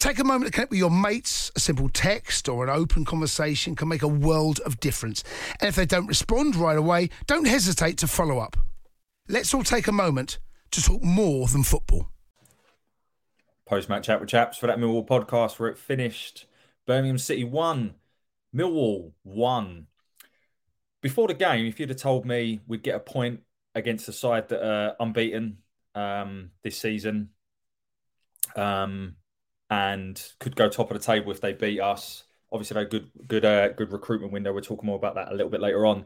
Take a moment to connect with your mates. A simple text or an open conversation can make a world of difference. And if they don't respond right away, don't hesitate to follow up. Let's all take a moment to talk more than football. Post match chat with chaps for that Millwall podcast where it finished. Birmingham City won, Millwall won. Before the game, if you'd have told me we'd get a point against a side that are unbeaten um, this season, um, and could go top of the table if they beat us. Obviously, they had a good, good, uh, good recruitment window. We'll talk more about that a little bit later on.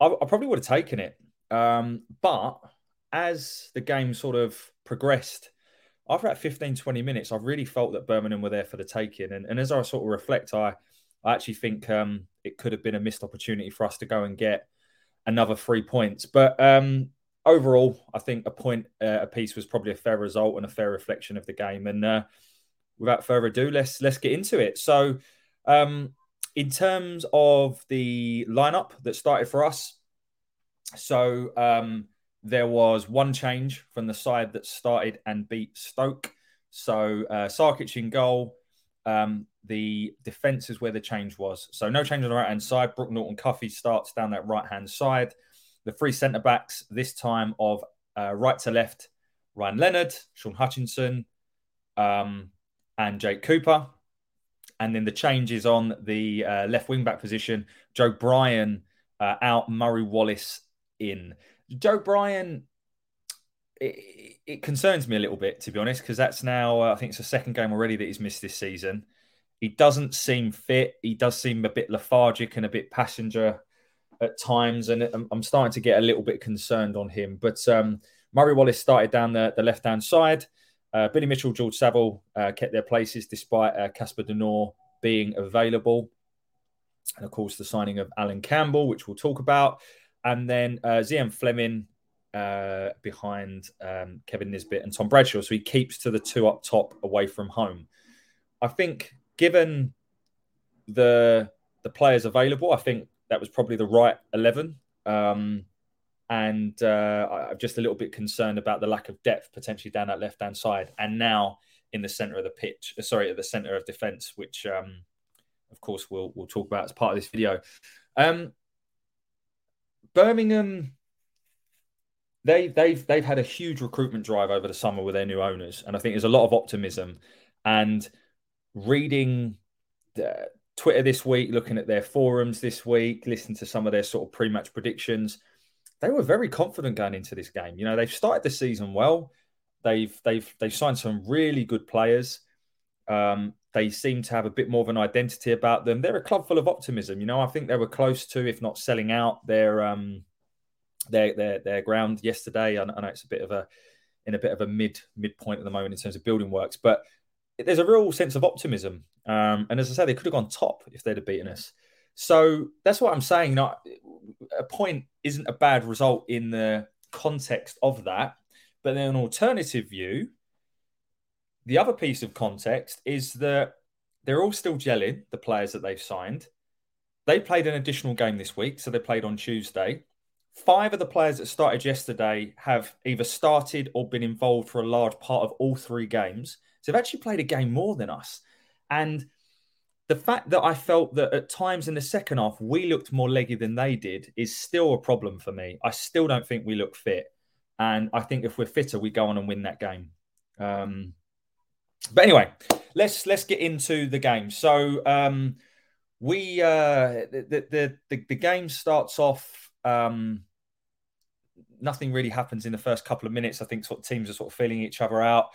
I, I probably would have taken it, um, but as the game sort of progressed, after that 15, 20 minutes, I really felt that Birmingham were there for the taking. And, and as I sort of reflect, I, I actually think um, it could have been a missed opportunity for us to go and get another three points. But um, overall, I think a point uh, a piece was probably a fair result and a fair reflection of the game. And uh, without further ado, let's let's get into it. So, um, in terms of the lineup that started for us, so um, there was one change from the side that started and beat Stoke. So uh, Sarkic in goal. Um, the defence is where the change was. So no change on the right hand side. Brooke Norton Cuffy starts down that right hand side. The three centre backs this time of uh, right to left. Ryan Leonard, Sean Hutchinson, um, and Jake Cooper. And then the changes on the uh, left wing back position Joe Bryan uh, out, Murray Wallace in. Joe Bryan, it, it, concerns me a little bit, to be honest, because that's now, uh, I think it's the second game already that he's missed this season. He doesn't seem fit. He does seem a bit lethargic and a bit passenger at times. And I'm starting to get a little bit concerned on him. But um, Murray Wallace started down the, the left hand side. Uh, Billy Mitchell, George Saville uh, kept their places despite uh, Casper De Norre being available. And of course, the signing of Allan Campbell, which we'll talk about. And then uh, Zian Flemming uh, behind um, Kevin Nisbet and Tom Bradshaw. So he keeps to the two up top away from home. I think, given the the players available, I think that was probably the right 11. Um, and uh, I'm just a little bit concerned about the lack of depth potentially down that left hand side, and now in the centre of the pitch. Uh, sorry, at the centre of defence, which um, of course we'll we'll talk about as part of this video. Um, Birmingham, they they've they've had a huge recruitment drive over the summer with their new owners, and I think there's a lot of optimism. And reading Twitter this week, looking at their forums this week, listening to some of their sort of pre-match predictions they were very confident going into this game. You know, they've started the season well. They've they've they've signed some really good players. Um, they seem to have a bit more of an identity about them. They're a club full of optimism. You know, I think they were close to, if not selling out, their um, their their their ground yesterday. I, I know it's a bit of a in a bit of a mid midpoint at the moment in terms of building works, but there's a real sense of optimism. Um, and as I said, they could have gone top if they'd have beaten us. So that's what I'm saying. Not a point isn't a bad result in the context of that, but then an alternative view, the other piece of context is that they're all still gelling the players that they've signed. They played an additional game this week, so they played on Tuesday. Five of the players that started yesterday have either started or been involved for a large part of all three games. So they've actually played a game more than us. And the fact that I felt that at times in the second half we looked more leggy than they did is still a problem for me. I still don't think we look fit, and I think if we're fitter, we go on and win that game. Um, but anyway, let's let's get into the game. So um, we uh, the, the, the the game starts off. Um, nothing really happens in the first couple of minutes. I think sort of teams are sort of feeling each other out.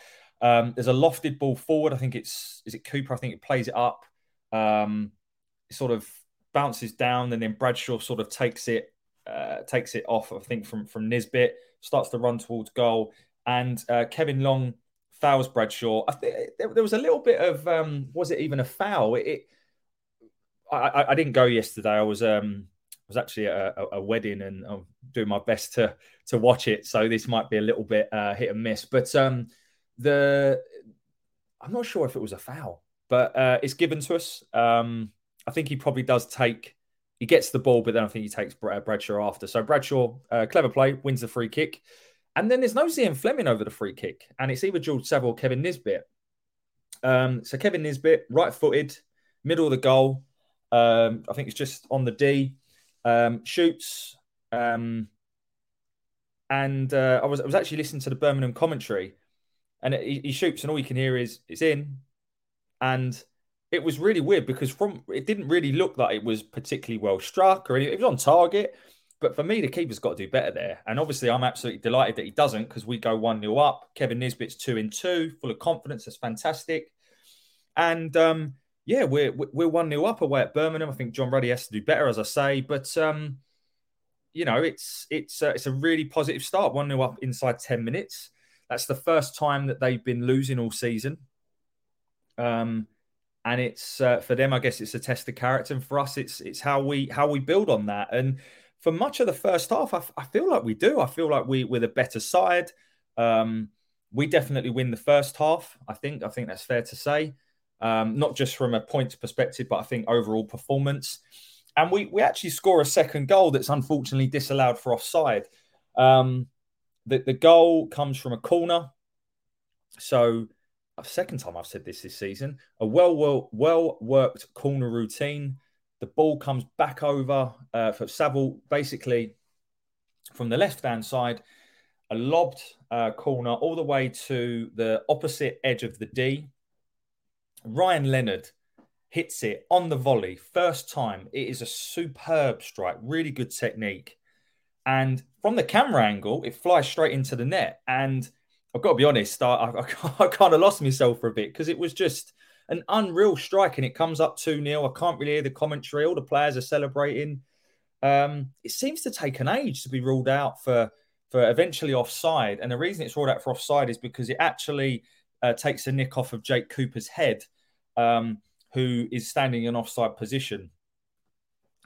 Um, there's a lofted ball forward. I think it's is it Cooper. I think it plays it up. Um, sort of bounces down, and then Bradshaw sort of takes it uh, takes it off. I think from from Nisbet starts to run towards goal, and uh, Kevin Long fouls Bradshaw. I think there, there was a little bit of um, was it even a foul? It, it I, I, didn't go yesterday. I was um was actually at a, a, wedding and I'm doing my best to to watch it. So this might be a little bit uh, hit and miss. But um the I'm not sure if it was a foul but uh, it's given to us. Um, I think he probably does take. He gets the ball, but then I think he takes Bradshaw after. So Bradshaw, uh, clever play, wins the free kick, and then there's no Zian Flemming over the free kick, and it's either George Saville or Kevin Nisbet. Um, so Kevin Nisbet, right-footed, middle of the goal. Um, I think it's just on the D. Um, shoots, um, and uh, I was I was actually listening to the Birmingham commentary, and he, he shoots, and all you can hear is it's in, and it was really weird because from it didn't really look like it was particularly well struck or anything. It was on target. But for me, the keeper's got to do better there. And obviously, I'm absolutely delighted that he doesn't because we go 1 0 up. Kevin Nisbet's 2 in 2, full of confidence. That's fantastic. And um, yeah, we're we're 1 0 up away at Birmingham. I think John Ruddy has to do better, as I say. But, um, you know, it's it's uh, it's a really positive start. 1 0 up inside 10 minutes. That's the first time that they've been losing all season. Um, and it's uh, for them, I guess it's a test of character, and for us, it's it's how we how we build on that. And for much of the first half, I, I feel like we do. I feel like we we're the better side. Um, we definitely win the first half. I think I think that's fair to say. Um, not just from a points perspective, but I think overall performance. And we we actually score a second goal that's unfortunately disallowed for offside. Um, the the goal comes from a corner, so second time I've said this this season. A well, well, well worked corner routine. The ball comes back over uh, for Saville, basically from the left hand side. A lobbed uh, corner all the way to the opposite edge of the D. Ryan Leonard hits it on the volley, first time. It is a superb strike, really good technique. And from the camera angle, it flies straight into the net. And I've got to be honest, I, I, I kind of lost myself for a bit because it was just an unreal strike and it comes up 2 0. I can't really hear the commentary. All the players are celebrating. Um, it seems to take an age to be ruled out for, for eventually offside. And the reason it's ruled out for offside is because it actually uh, takes a nick off of Jake Cooper's head, um, who is standing in an offside position.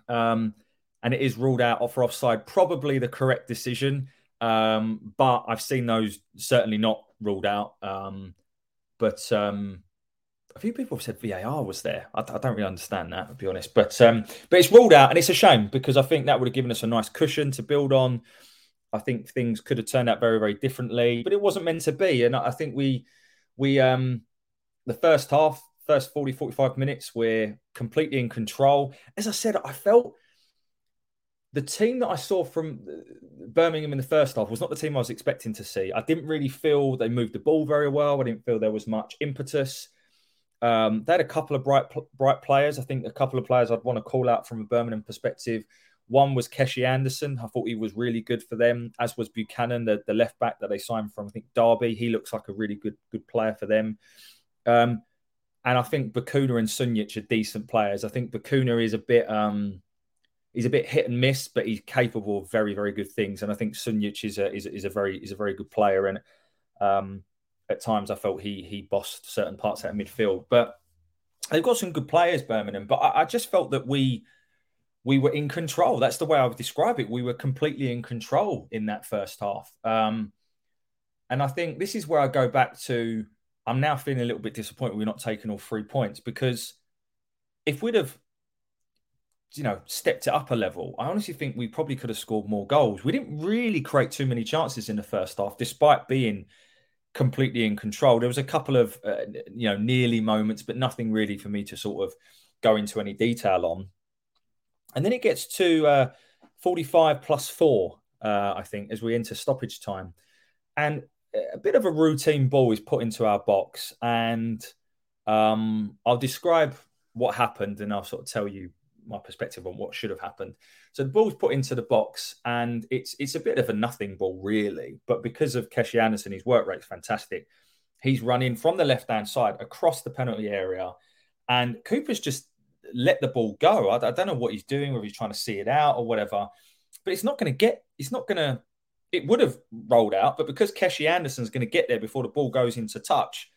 Um, and it is ruled out for offside, probably the correct decision. Um, but I've seen those certainly not ruled out. Um, but um, a few people have said VAR was there. I, I don't really understand that, to be honest. But um, but it's ruled out, and it's a shame because I think that would have given us a nice cushion to build on. I think things could have turned out very very differently, but it wasn't meant to be. And I think we we um the first half, first 40 45 minutes, we're completely in control. As I said, I felt the team that I saw from uh, Birmingham in the first half was not the team I was expecting to see. I didn't really feel they moved the ball very well. I didn't feel there was much impetus. Um, they had a couple of bright bright players. I think a couple of players I'd want to call out from a Birmingham perspective. One was Keshi Anderson. I thought he was really good for them, as was Buchanan, the, the left back that they signed from, I think, Derby. He looks like a really good good player for them. Um, and I think Bacuna and Sunjic are decent players. I think Bacuna is a bit um, he's a bit hit and miss, but he's capable of very, very good things. And I think Sunjic is a is, is a very is a very good player. And um, at times I felt he he bossed certain parts out of midfield. But they've got some good players, Birmingham. But I, I just felt that we we were in control. That's the way I would describe it. We were completely in control in that first half. Um, and I think this is where I go back to. I'm now feeling a little bit disappointed we're not taking all three points because if we'd have you know, stepped it up a level, I honestly think we probably could have scored more goals. We didn't really create too many chances in the first half, despite being completely in control. There was a couple of, uh, you know, nearly moments, but nothing really for me to sort of go into any detail on. And then it gets to uh, 45 plus four, uh, I think, as we enter stoppage time. And a bit of a routine ball is put into our box. And um, I'll describe what happened and I'll sort of tell you my perspective on what should have happened. So the ball's put into the box, and it's it's a bit of a nothing ball, really. But because of Keshi Anderson, his work rate's fantastic. He's running from the left hand side across the penalty area, and Cooper's just let the ball go. I, I don't know what he's doing, whether he's trying to see it out or whatever. But it's not going to get. It's not going to. It would have rolled out, but because Keshi Anderson's going to get there before the ball goes into touch,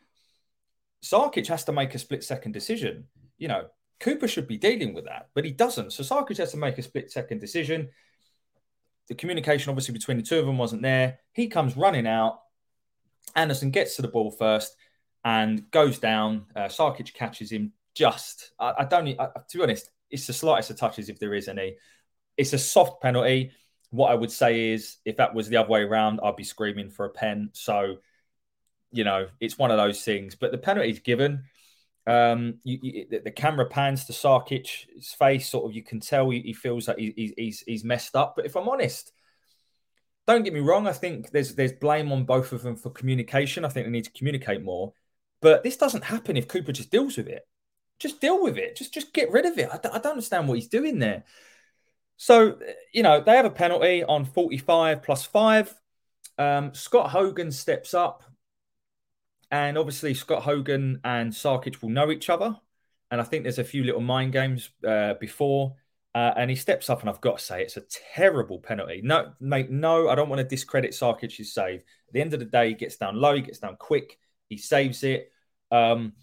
Sarkic has to make a split second decision. You know, Cooper should be dealing with that, but he doesn't. So Sarkic has to make a split second decision. The communication, obviously, between the two of them wasn't there. He comes running out. Anderson gets to the ball first and goes down. Uh, Sarkic catches him just. I, I don't. I, to be honest, it's the slightest of touches if there is any. It's a soft penalty. What I would say is, if that was the other way around, I'd be screaming for a pen. So, you know, it's one of those things. But the penalty's given. Um, you, you, the camera pans to Sarkic's face, sort of. You can tell he, he feels like he, he's he's messed up. But if I'm honest, don't get me wrong. I think there's there's blame on both of them for communication. I think they need to communicate more. But this doesn't happen if Cooper just deals with it. Just deal with it. Just just get rid of it. I, I don't understand what he's doing there. So you know they have a penalty on 45 plus five. Um, Scott Hogan steps up and obviously, Scott Hogan and Sarkic will know each other. And I think there's a few little mind games uh, before. Uh, and he steps up, and I've got to say, it's a terrible penalty. No, mate, no, I don't want to discredit Sarkic's save. At the end of the day, he gets down low, he gets down quick, he saves it. Um,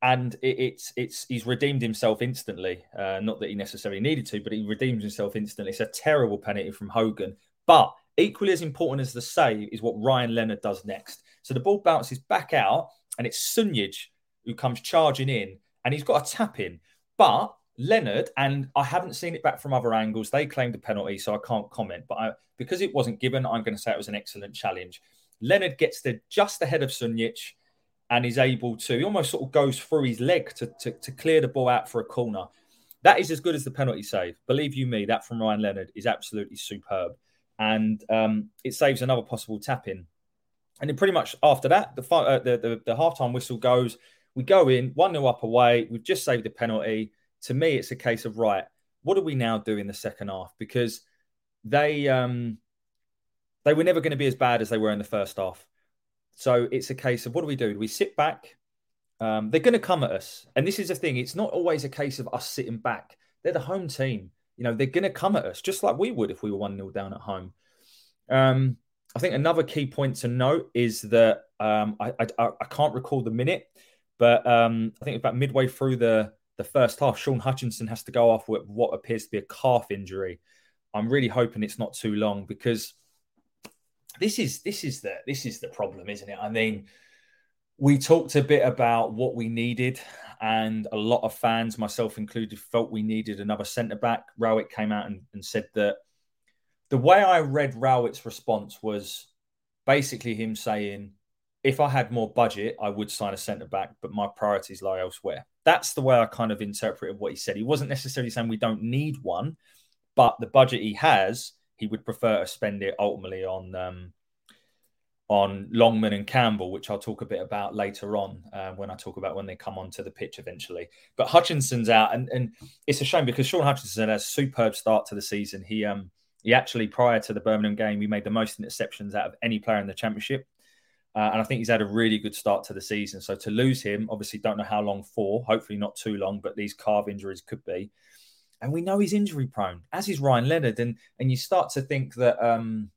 and it, it's it's he's redeemed himself instantly. Uh, not that he necessarily needed to, but he redeems himself instantly. It's a terrible penalty from Hogan. But equally as important as the save is what Ryan Leonard does next. So the ball bounces back out, and it's Sunjic who comes charging in, and he's got a tap in. But Leonard, and I haven't seen it back from other angles, they claimed a penalty, so I can't comment. But I, because it wasn't given, I'm going to say it was an excellent challenge. Leonard gets there just ahead of Sunjic and is able to, he almost sort of goes through his leg to, to, to clear the ball out for a corner. That is as good as the penalty save. Believe you me, that from Ryan Leonard is absolutely superb. And um, it saves another possible tap in. And then pretty much after that, the uh, the, the, the halftime whistle goes. We go in one 0 up away. We've just saved a penalty. To me, it's a case of right. What do we now do in the second half? Because they um they were never going to be as bad as they were in the first half. So it's a case of what do we do? Do we sit back? Um, they're going to come at us, and this is the thing. It's not always a case of us sitting back. They're the home team. You know, they're going to come at us just like we would if we were one 0 down at home. Um, I think another key point to note is that um, I, I, I can't recall the minute, but um, I think about midway through the the first half, Sean Hutchinson has to go off with what appears to be a calf injury. I'm really hoping it's not too long because this is this is the this is the problem, isn't it? I mean, we talked a bit about what we needed, and a lot of fans, myself included, felt we needed another centre back. Rowett came out and, and said that the way I read Rowett's response was basically him saying, if I had more budget, I would sign a centre back, but my priorities lie elsewhere. That's the way I kind of interpreted what he said. He wasn't necessarily saying we don't need one, but the budget he has, he would prefer to spend it ultimately on um, on Longman and Campbell, which I'll talk a bit about later on uh, when I talk about when they come onto the pitch eventually. But Hutchinson's out, and, and it's a shame because Sean Hutchinson has a superb start to the season. He um he actually, prior to the Birmingham game, he made the most interceptions out of any player in the championship. Uh, and I think he's had a really good start to the season. So to lose him, obviously, don't know how long for. Hopefully, not too long, but these calf injuries could be. And we know he's injury prone, as is Ryan Leonard. And and you start to think that, um,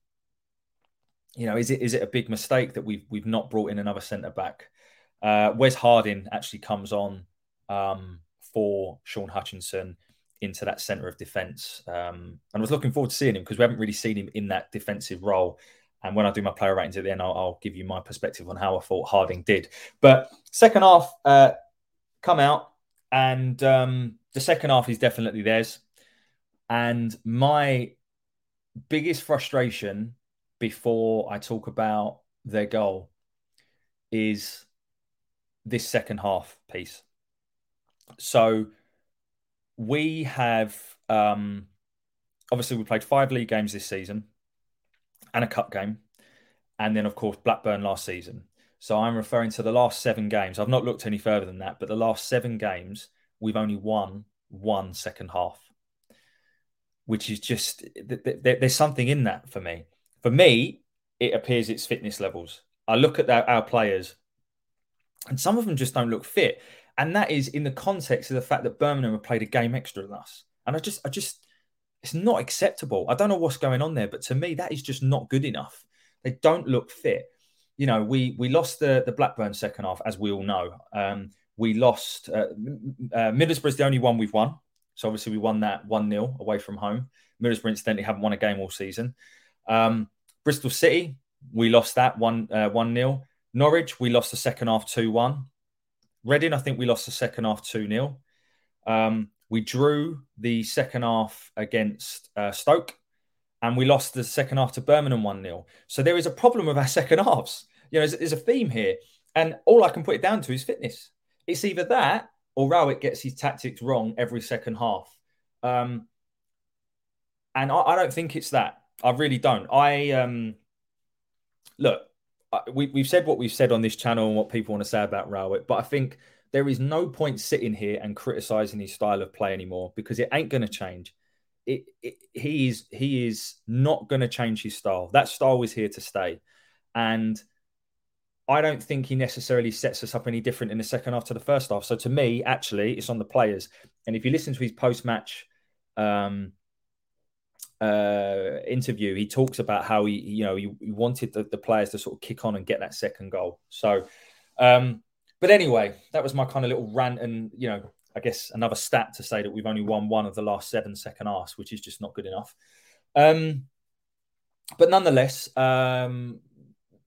you know, is it is it a big mistake that we've we've not brought in another centre back? Uh, Wes Harding actually comes on um, for Sean Hutchinson into that centre of defence. Um, and I was looking forward to seeing him because we haven't really seen him in that defensive role. And when I do my player ratings at the end, I'll, I'll give you my perspective on how I thought Harding did. But second half, uh, come out, and um, the second half is definitely theirs. And my biggest frustration before I talk about their goal is this second half piece. So we have um, obviously we played five league games this season and a cup game, and then of course Blackburn last season. So I'm referring to the last seven games. I've not looked any further than that, but the last seven games we've only won one second half, which is just there's something in that for me. For me, it appears it's fitness levels. I look at our players, and some of them just don't look fit, and that is in the context of the fact that Birmingham have played a game extra than us. And I just, I just, it's not acceptable. I don't know what's going on there, but to me, that is just not good enough. They don't look fit. You know, we we lost the the Blackburn second half, as we all know. Um, we lost. Uh, uh, the only one we've won. So obviously we won that one 0 away from home. Middlesbrough incidentally haven't won a game all season. Um, Bristol City, we lost that one uh, one 0 Norwich, we lost the second half two one. Reading, I think we lost the second half two 0 um, we drew the second half against uh, Stoke, and we lost the second half to Birmingham 1 0. So there is a problem with our second halves. You know, there's, there's, a theme here. And all I can put it down to is fitness. It's either that or Rowett gets his tactics wrong every second half. Um, and I, I, don't think it's that. I really don't. I um, look, we, we've said what we've said on this channel and what people want to say about Rowett, but I think there is no point sitting here and criticizing his style of play anymore because it ain't going to change. It, it, he is he is not going to change his style. That style is here to stay, and I don't think he necessarily sets us up any different in the second half to the first half. So to me, actually, it's on the players. And if you listen to his post match um, uh, interview, he talks about how he you know he, he wanted the, the, players to sort of kick on and get that second goal. So. Um, but anyway, that was my kind of little rant, and you know, I guess another stat to say that we've only won one of the last seven second halves, which is just not good enough. Um, but nonetheless, um,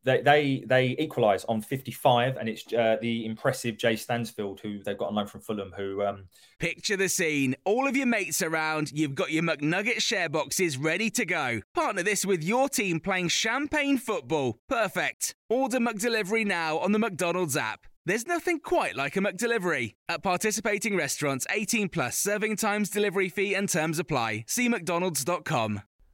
they they they equalise on 55, and it's uh, the impressive Jay Stansfield who they've got on loan from Fulham. Who um... picture the scene: all of your mates around, you've got your McNugget share boxes ready to go. Partner this with your team playing champagne football. Perfect. Order McDelivery now on the McDonald's app. There's nothing quite like a McDelivery. At participating restaurants, 18 plus serving times, delivery fee, and terms apply. See McDonald's.com.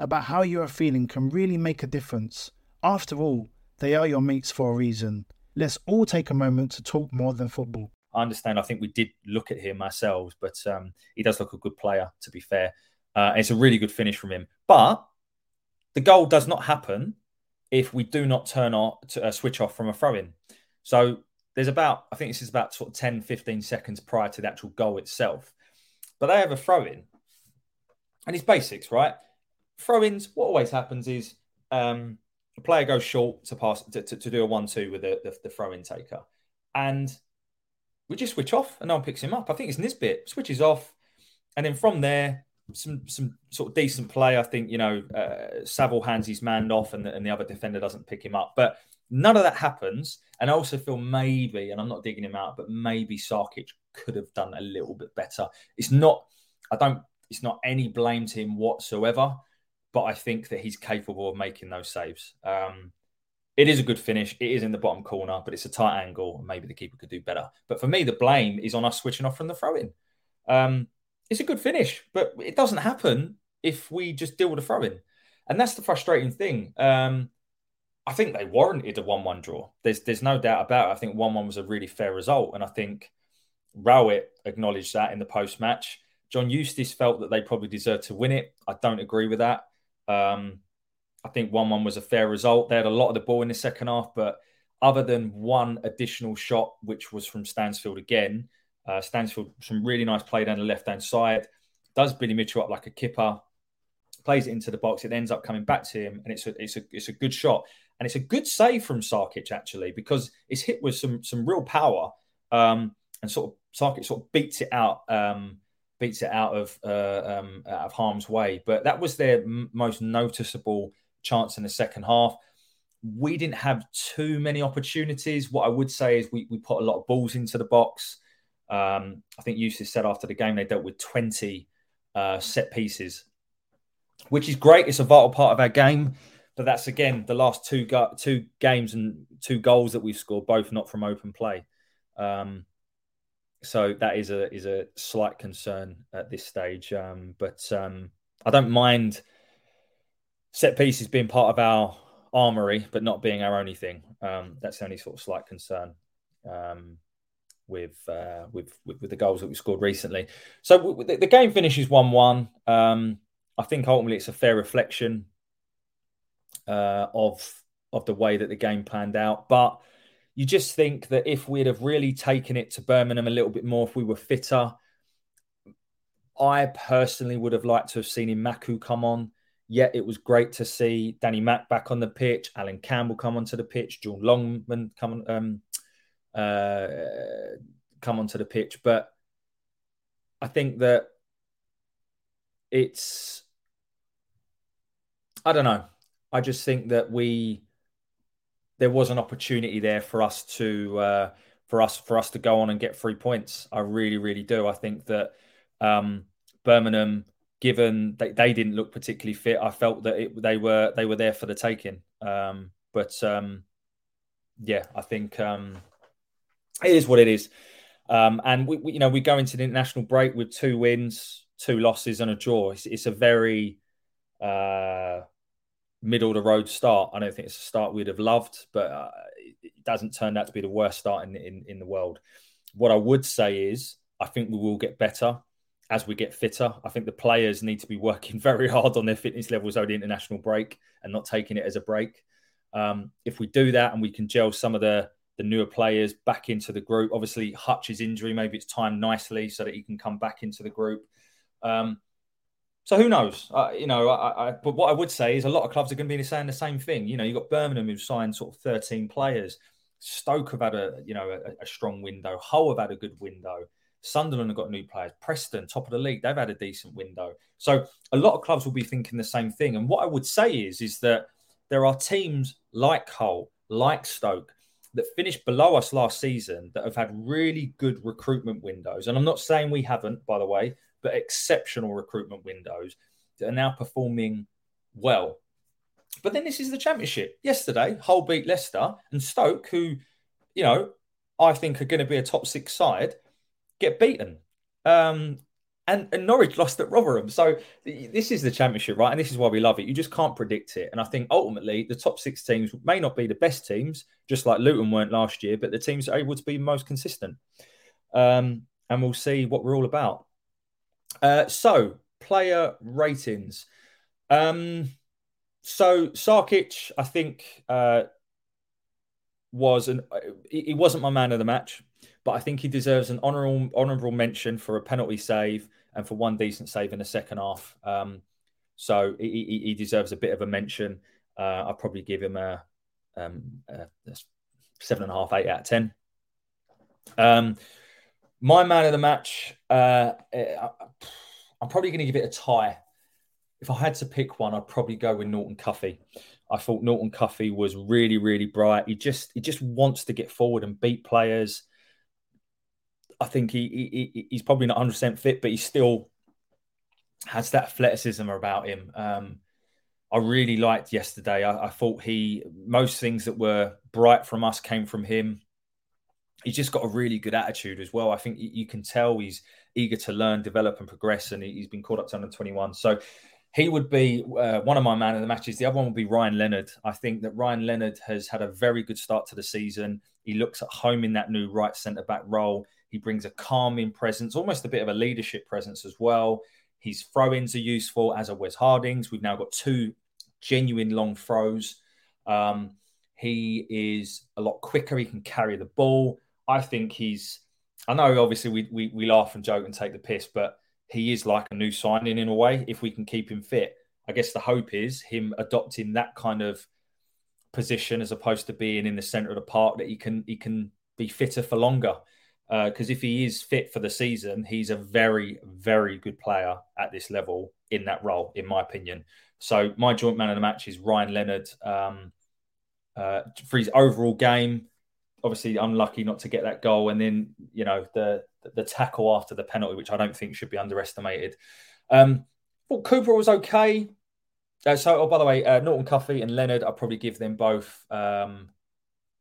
about how you are feeling can really make a difference. After all, they are your mates for a reason. Let's all take a moment to talk more than football. I understand. I think we did look at him ourselves, but um, he does look a good player, to be fair. Uh, it's a really good finish from him. But the goal does not happen if we do not turn to, uh, switch off from a throw in. So there's about, I think this is about sort of 10, 15 seconds prior to the actual goal itself. But they have a throw in. And it's basics, right? Throw ins, what always happens is um, a player goes short to pass to, to, to do a one two with the, the, the throw in taker. And we just switch off and no one picks him up. I think it's Nisbet switches off. And then from there, some some sort of decent play. I think you know uh, Saville hands his man off, and the, and the other defender doesn't pick him up. But none of that happens. And I also feel maybe, and I'm not digging him out, but maybe Sarkic could have done a little bit better. It's not. I don't. It's not any blame to him whatsoever. But I think that he's capable of making those saves. Um, it is a good finish. It is in the bottom corner, but it's a tight angle. Maybe the keeper could do better. But for me, the blame is on us switching off from the throw in. Um, it's a good finish, but it doesn't happen if we just deal with the throw in. And that's the frustrating thing. Um, I think they warranted a 1 1 draw. There's there's no doubt about it. I think 1 1 was a really fair result. And I think Rowett acknowledged that in the post match. John Eustace felt that they probably deserved to win it. I don't agree with that. Um, I think 1 1 was a fair result. They had a lot of the ball in the second half, but other than one additional shot, which was from Stansfield again, uh, Stansfield, some really nice play down the left hand side. Does Billy Mitchell up like a kipper, plays it into the box. It ends up coming back to him, and it's a it's a it's a good shot, and it's a good save from Sarkic actually because it's hit with some some real power, um, and sort of Sarkic sort of beats it out um, beats it out of uh, um, out of harm's way. But that was their m- most noticeable chance in the second half. We didn't have too many opportunities. What I would say is we, we put a lot of balls into the box. Um, I think Eustace said after the game they dealt with 20 uh, set pieces, which is great. It's a vital part of our game. But that's again the last two go- two games and two goals that we've scored, both not from open play. Um, so that is a is a slight concern at this stage. Um, but um, I don't mind set pieces being part of our armory, but not being our only thing. Um, that's the only sort of slight concern um, with, uh, with, with with the goals that we scored recently. So the, the game finishes one one. Um, I think ultimately it's a fair reflection uh, of of the way that the game planned out, but you just think that if we'd have really taken it to Birmingham a little bit more, if we were fitter, I personally would have liked to have seen Emakhu come on. Yet it was great to see Danny Mack back on the pitch, Allan Campbell come onto the pitch, John Longman come on, um, uh, come onto the pitch. But I think that it's, I don't know. I just think that we there was an opportunity there for us to uh, for us for us to go on and get three points. I really, really do. I think that um, Birmingham, given they, they didn't look particularly fit, I felt that it, they were they were there for the taking. Um, but um, yeah, I think um, it is what it is. Um, and we, we, you know, we go into the international break with two wins, two losses, and a draw. It's, it's a very uh, middle of the road start. I don't think it's a start we'd have loved, but uh, it doesn't turn out to be the worst start in, in, in the world. What I would say is, I think we will get better as we get fitter. I think the players need to be working very hard on their fitness levels over the international break and not taking it as a break. Um, if we do that and we can gel some of the the newer players back into the group, obviously Hutch's injury, maybe it's timed nicely so that he can come back into the group. Um, so who knows? Uh, you know, I, I, but what I would say is a lot of clubs are going to be saying the same thing. You know, you've got Birmingham who've signed sort of 13 players. Stoke have had a you know a, a, strong window. Hull have had a good window. Sunderland have got new players. Preston, top of the league, they've had a decent window. So a lot of clubs will be thinking the same thing. And what I would say is is that there are teams like Hull, like Stoke, that finished below us last season that have had really good recruitment windows. And I'm not saying we haven't, by the way but exceptional recruitment windows that are now performing well. But then this is the championship. Yesterday, Hull beat Leicester and Stoke, who, you know, I think are going to be a top six side, get beaten. Um, and, and Norwich lost at Rotherham. So this is the championship, right? And this is why we love it. You just can't predict it. And I think ultimately the top six teams may not be the best teams, just like Luton weren't last year, but the teams are able to be most consistent. Um, and we'll see what we're all about. Uh, so, player ratings. Um, so Sarkic, I think, uh, was an he wasn't my man of the match, but I think he deserves an honorable honorable mention for a penalty save and for one decent save in the second half. Um, so he, he, deserves a bit of a mention. Uh, I'll probably give him a, um, a, seven and a half, eight out of ten. Um, my man of the match, uh, eh, I'm probably going to give it a tie. If I had to pick one, I'd probably go with Norton Cuffy. I thought Norton Cuffy was really, really bright. He just he just wants to get forward and beat players. I think he, he he's probably not 100 percent fit, but he still has that athleticism about him. Um, I really liked yesterday. I, I, thought he most things that were bright from us came from him he's just got a really good attitude as well. I think you can tell he's eager to learn, develop, and progress, and he's been called up to under 21. So he would be uh, one of my man of the matches. The other one would be Ryan Leonard. I think that Ryan Leonard has had a very good start to the season. He looks at home in that new right centre back role. He brings a calming presence, almost a bit of a leadership presence as well. His throw ins are useful, as are Wes Harding's. We've now got two genuine long throws. Um, he is a lot quicker. He can carry the ball. I think he's. I know, obviously, we, we we laugh and joke and take the piss, but he is like a new signing in a way. If we can keep him fit, I guess the hope is him adopting that kind of position as opposed to being in the centre of the park that he can he can be fitter for longer. Because uh, if he is fit for the season, he's a very, very good player at this level in that role, in my opinion. So my joint man of the match is Ryan Leonard um, uh, for his overall game. Obviously, unlucky not to get that goal, and then you know the the tackle after the penalty, which I don't think should be underestimated. Um, well, Cooper was okay. Uh, so, oh, by the way, uh, Norton Cuffy and Leonard, I'll probably give them both um,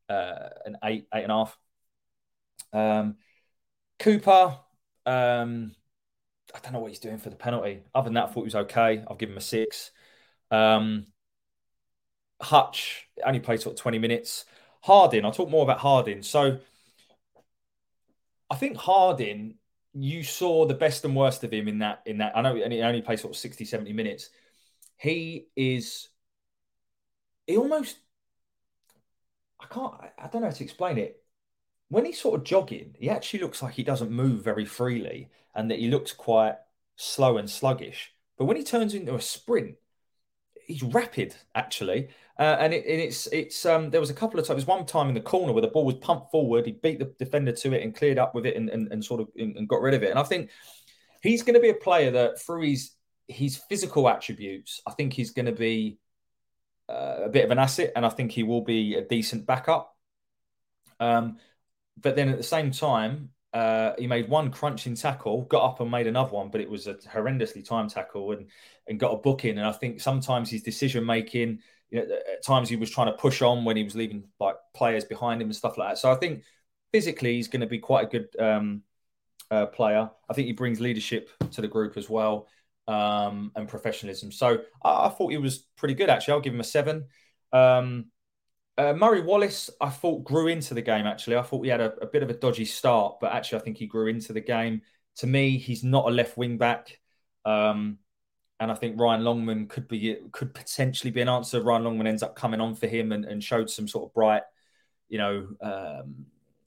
uh, an eight, eight and a half. Um, Cooper, um, I don't know what he's doing for the penalty. Other than that, I thought he was okay. I'll give him a six. Um, Hutch only played sort of 20 minutes. Harding, I'll talk more about Harding. So I think Harding, you saw the best and worst of him in that. In that, I know he only played sort of 60, 70 minutes. He is, he almost, I can't, I don't know how to explain it. When he's sort of jogging, he actually looks like he doesn't move very freely and that he looks quite slow and sluggish. But when he turns into a sprint, he's rapid actually, uh, and, it, and, it's it's um, there was a couple of times. One time in the corner where the ball was pumped forward, he beat the defender to it and cleared up with it and, and, and sort of and got rid of it. And I think he's going to be a player that through his his physical attributes, I think he's going to be uh, a bit of an asset, and I think he will be a decent backup. Um, but then at the same time, uh, he made one crunching tackle, got up and made another one, but it was a horrendously timed tackle and and got a booking. And I think sometimes his decision making, you know, at times he was trying to push on when he was leaving like players behind him and stuff like that. So I think physically he's going to be quite a good um, uh, player. I think he brings leadership to the group as well um, and professionalism. So I, I, thought he was pretty good actually. I'll give him a seven. Um, uh, Murray Wallace, I thought grew into the game. Actually, I thought he had a, a, bit of a dodgy start, but actually, I think he grew into the game. To me, he's not a left wing back, um, and I think Ryan Longman could be could potentially be an answer. Ryan Longman ends up coming on for him and, and showed some sort of bright, you know, um,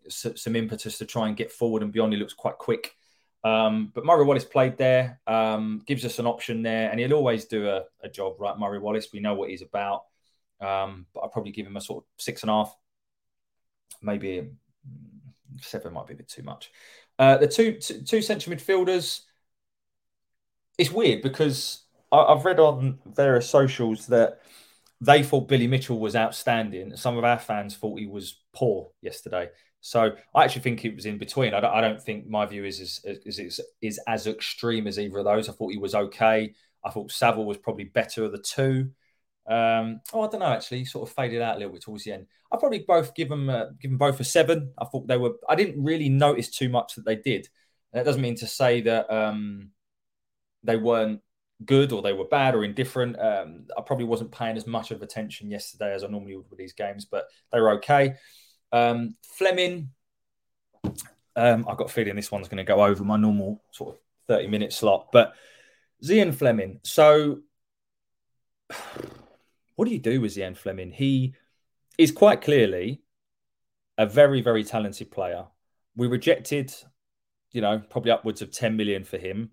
some impetus to try and get forward and beyond. He looks quite quick. Um, but Murray Wallace played there, um, gives us an option there, and he'll always do a, a job, right? Murray Wallace, we know what he's about. Um, but I'd probably give him a sort of six and a half, maybe seven might be a bit too much. Uh, the two, two, two central midfielders, it's weird because I, have read on various socials that they thought Billy Mitchell was outstanding. Some of our fans thought he was poor yesterday. So I actually think it was in between. I don't, I don't think my view is is, is, is, is as extreme as either of those. I thought he was okay. I thought Saville was probably better of the two. Um, oh, I don't know. Actually, sort of faded out a little bit towards the end. I probably both give them uh, give them both a seven. I thought they were. I didn't really notice too much that they did. That doesn't mean to say that um, they weren't good or they were bad or indifferent. Um, I probably wasn't paying as much of attention yesterday as I normally would with these games, but they were okay. Um, Flemming, um, I've got a feeling this one's going to go over my normal sort of 30 minute slot, but Zian Flemming. So what do you do with Zian Flemming? He is quite clearly a very, very talented player. We rejected, you know, probably upwards of 10 million for him.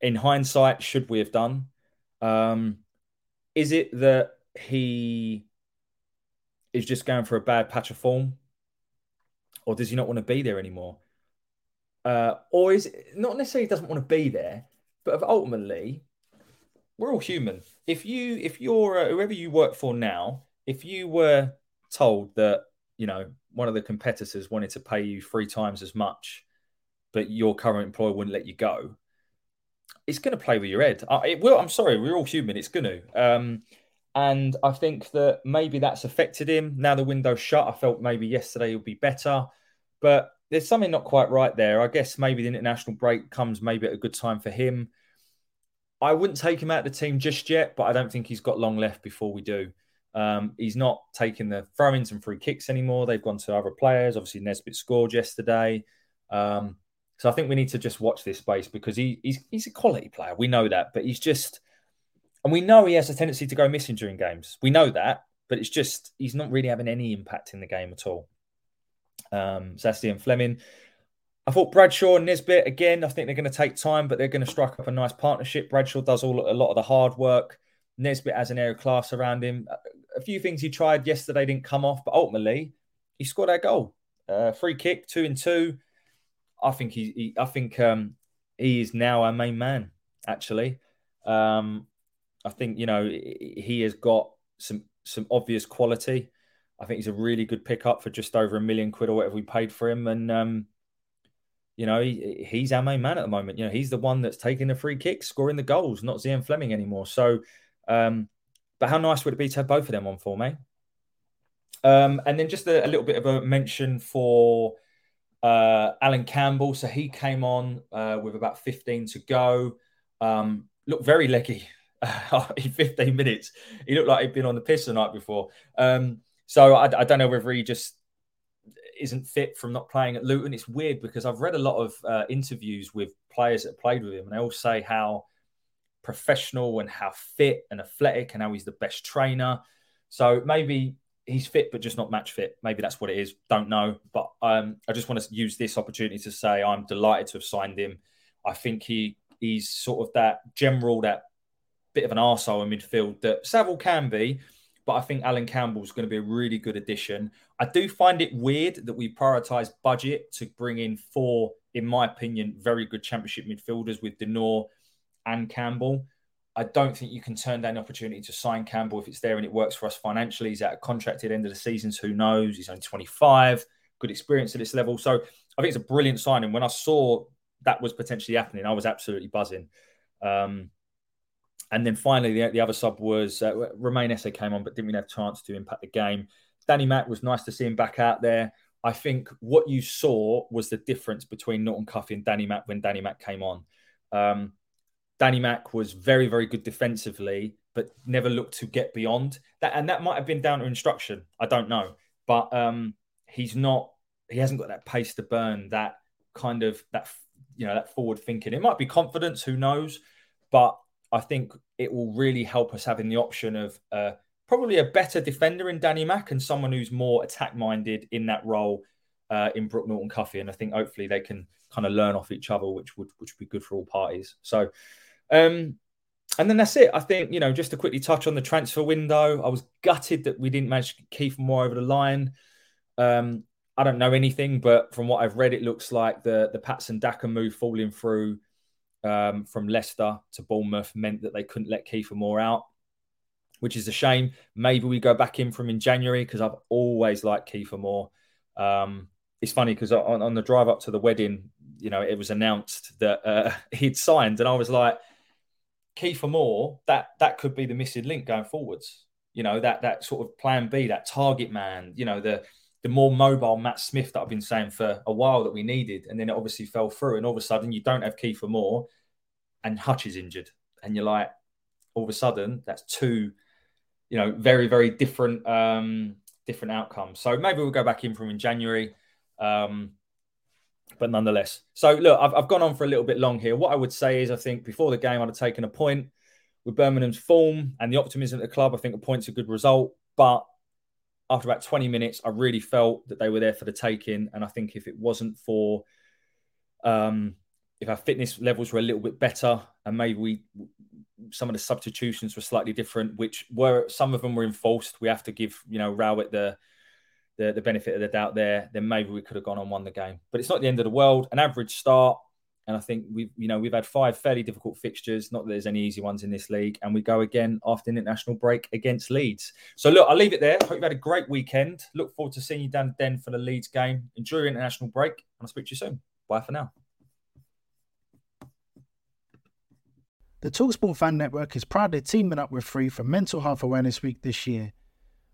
In hindsight, should we have done? Um, is it that he is just going for a bad patch of form? Or does he not want to be there anymore? Uh, or is it not necessarily doesn't want to be there, but ultimately, we're all human if you if you're uh, whoever you work for now, if you were told that you know one of the competitors wanted to pay you three times as much, but your current employer wouldn't let you go, it's going to play with your head. I, it will. I'm sorry, we're all human. It's going to. Um, and I think that maybe that's affected him. Now the window's shut. I felt maybe yesterday would be better, but there's something not quite right there. I guess maybe the international break comes maybe at a good time for him. I wouldn't take him out of the team just yet, but I don't think he's got long left before we do. Um, he's not taking the throw-ins and free kicks anymore. They've gone to other players. Obviously, Nisbet scored yesterday. Um, so I think we need to just watch this space because he, he's he's a quality player. We know that, but he's just, and we know he has a tendency to go missing during games. We know that, but it's just he's not really having any impact in the game at all. Um, so that's Ian Flemming. I thought Bradshaw and Nisbet again. I think they're going to take time, but they're going to strike up a nice partnership. Bradshaw does all a lot of the hard work. Nisbet has an air of class around him. A few things he tried yesterday didn't come off, but ultimately he scored that goal. Uh, free kick, two and two. I think he, he I think um, he is now our main man. Actually, um, I think you know he has got some some obvious quality. I think he's a really good pickup for just over a million quid or whatever we paid for him, and um, you know he, he's our main man at the moment. You know he's the one that's taking the free kicks, scoring the goals, not Zian Flemming anymore. So, um, but how nice would it be to have both of them on for me? Um, and then just a, a, little bit of a mention for uh, Allan Campbell. So he came on uh, with about 15 to go. Um, looked very leggy in 15 minutes. He looked like he'd been on the piss the night before. Um, so I, I, don't know whether he just isn't fit from not playing at Luton. It's weird because I've read a lot of uh, interviews with players that played with him, and they all say how professional and how fit and athletic and how he's the best trainer. So maybe he's fit but just not match fit. Maybe that's what it is. Don't know. But um, I just want to use this opportunity to say I'm delighted to have signed him. I think he he's sort of that general, that bit of an arsehole in midfield that Saville can be. But I think Allan Campbell's going to be a really good addition. I do find it weird that we prioritise budget to bring in four, in my opinion, very good championship midfielders with De Norre and Campbell. I don't think you can turn down the opportunity to sign Campbell if it's there and it works for us financially. He's at a contracted end of the season. So who knows? He's only 25, good experience at this level. So I think it's a brilliant signing. When I saw that was potentially happening, I was absolutely buzzing. Um, and then finally, the, the other sub was uh, Romain came on, but didn't really have a chance to impact the game. Danny Mack was nice to see him back out there. I think what you saw was the difference between Norton Cuffy and Danny Mack when Danny Mack came on. Um, Danny Mack was very, very good defensively, but never looked to get beyond that. And that might have been down to instruction. I don't know. But um, he's not, he hasn't got that pace to burn, that kind of, that, you know, that forward thinking. It might be confidence, who knows? But I think it will really help us having the option of uh, probably a better defender in Danny Mack and someone who's more attack minded in that role uh, in Brooke Norton Cuffy. And I think hopefully they can kind of learn off each other, which would which would be good for all parties. So um, and then that's it. I think, you know, just to quickly touch on the transfer window, I was gutted that we didn't manage keep more over the line. Um, I don't know anything, but from what I've read, it looks like the the Patson Daka move falling through um, from Leicester to Bournemouth meant that they couldn't let Kiefer Moore out, which is a shame. Maybe we go back in from in January because I've always liked Kiefer Moore. Um, it's funny because on, on, the drive up to the wedding, you know, it was announced that uh, he'd signed, and I was like, Kiefer Moore, that that could be the missing link going forwards. You know, that that sort of plan B, that target man, you know, the the more mobile Matt Smith that I've been saying for a while that we needed. And then it obviously fell through. And all of a sudden you don't have Kiefer Moore and Hutch is injured. And you're like, all of a sudden, that's two, you know, very, very different um different outcomes. So maybe we'll go back in from in January. Um, but nonetheless. So look, I've, I've gone on for a little bit long here. What I would say is, I think before the game, I'd have taken a point with Birmingham's form and the optimism at the club. I think a point's a good result, but after about 20 minutes, I really felt that they were there for the taking. And I think if it wasn't for, um, if our fitness levels were a little bit better and maybe we, some of the substitutions were slightly different, which were some of them were enforced. We have to give, you know, Rowett the, the, the benefit of the doubt there, then maybe we could have gone on won the game. But it's not the end of the world. An average start, and I think we've you know we've had five fairly difficult fixtures. Not that there's any easy ones in this league, and we go again after the international break against Leeds. So look, I'll leave it there. Hope you've had a great weekend. Look forward to seeing you down Den for the Leeds game. Enjoy your international break, and I'll speak to you soon. Bye for now. The Talksport Fan Network is proudly teaming up with Free for Mental Health Awareness Week this year.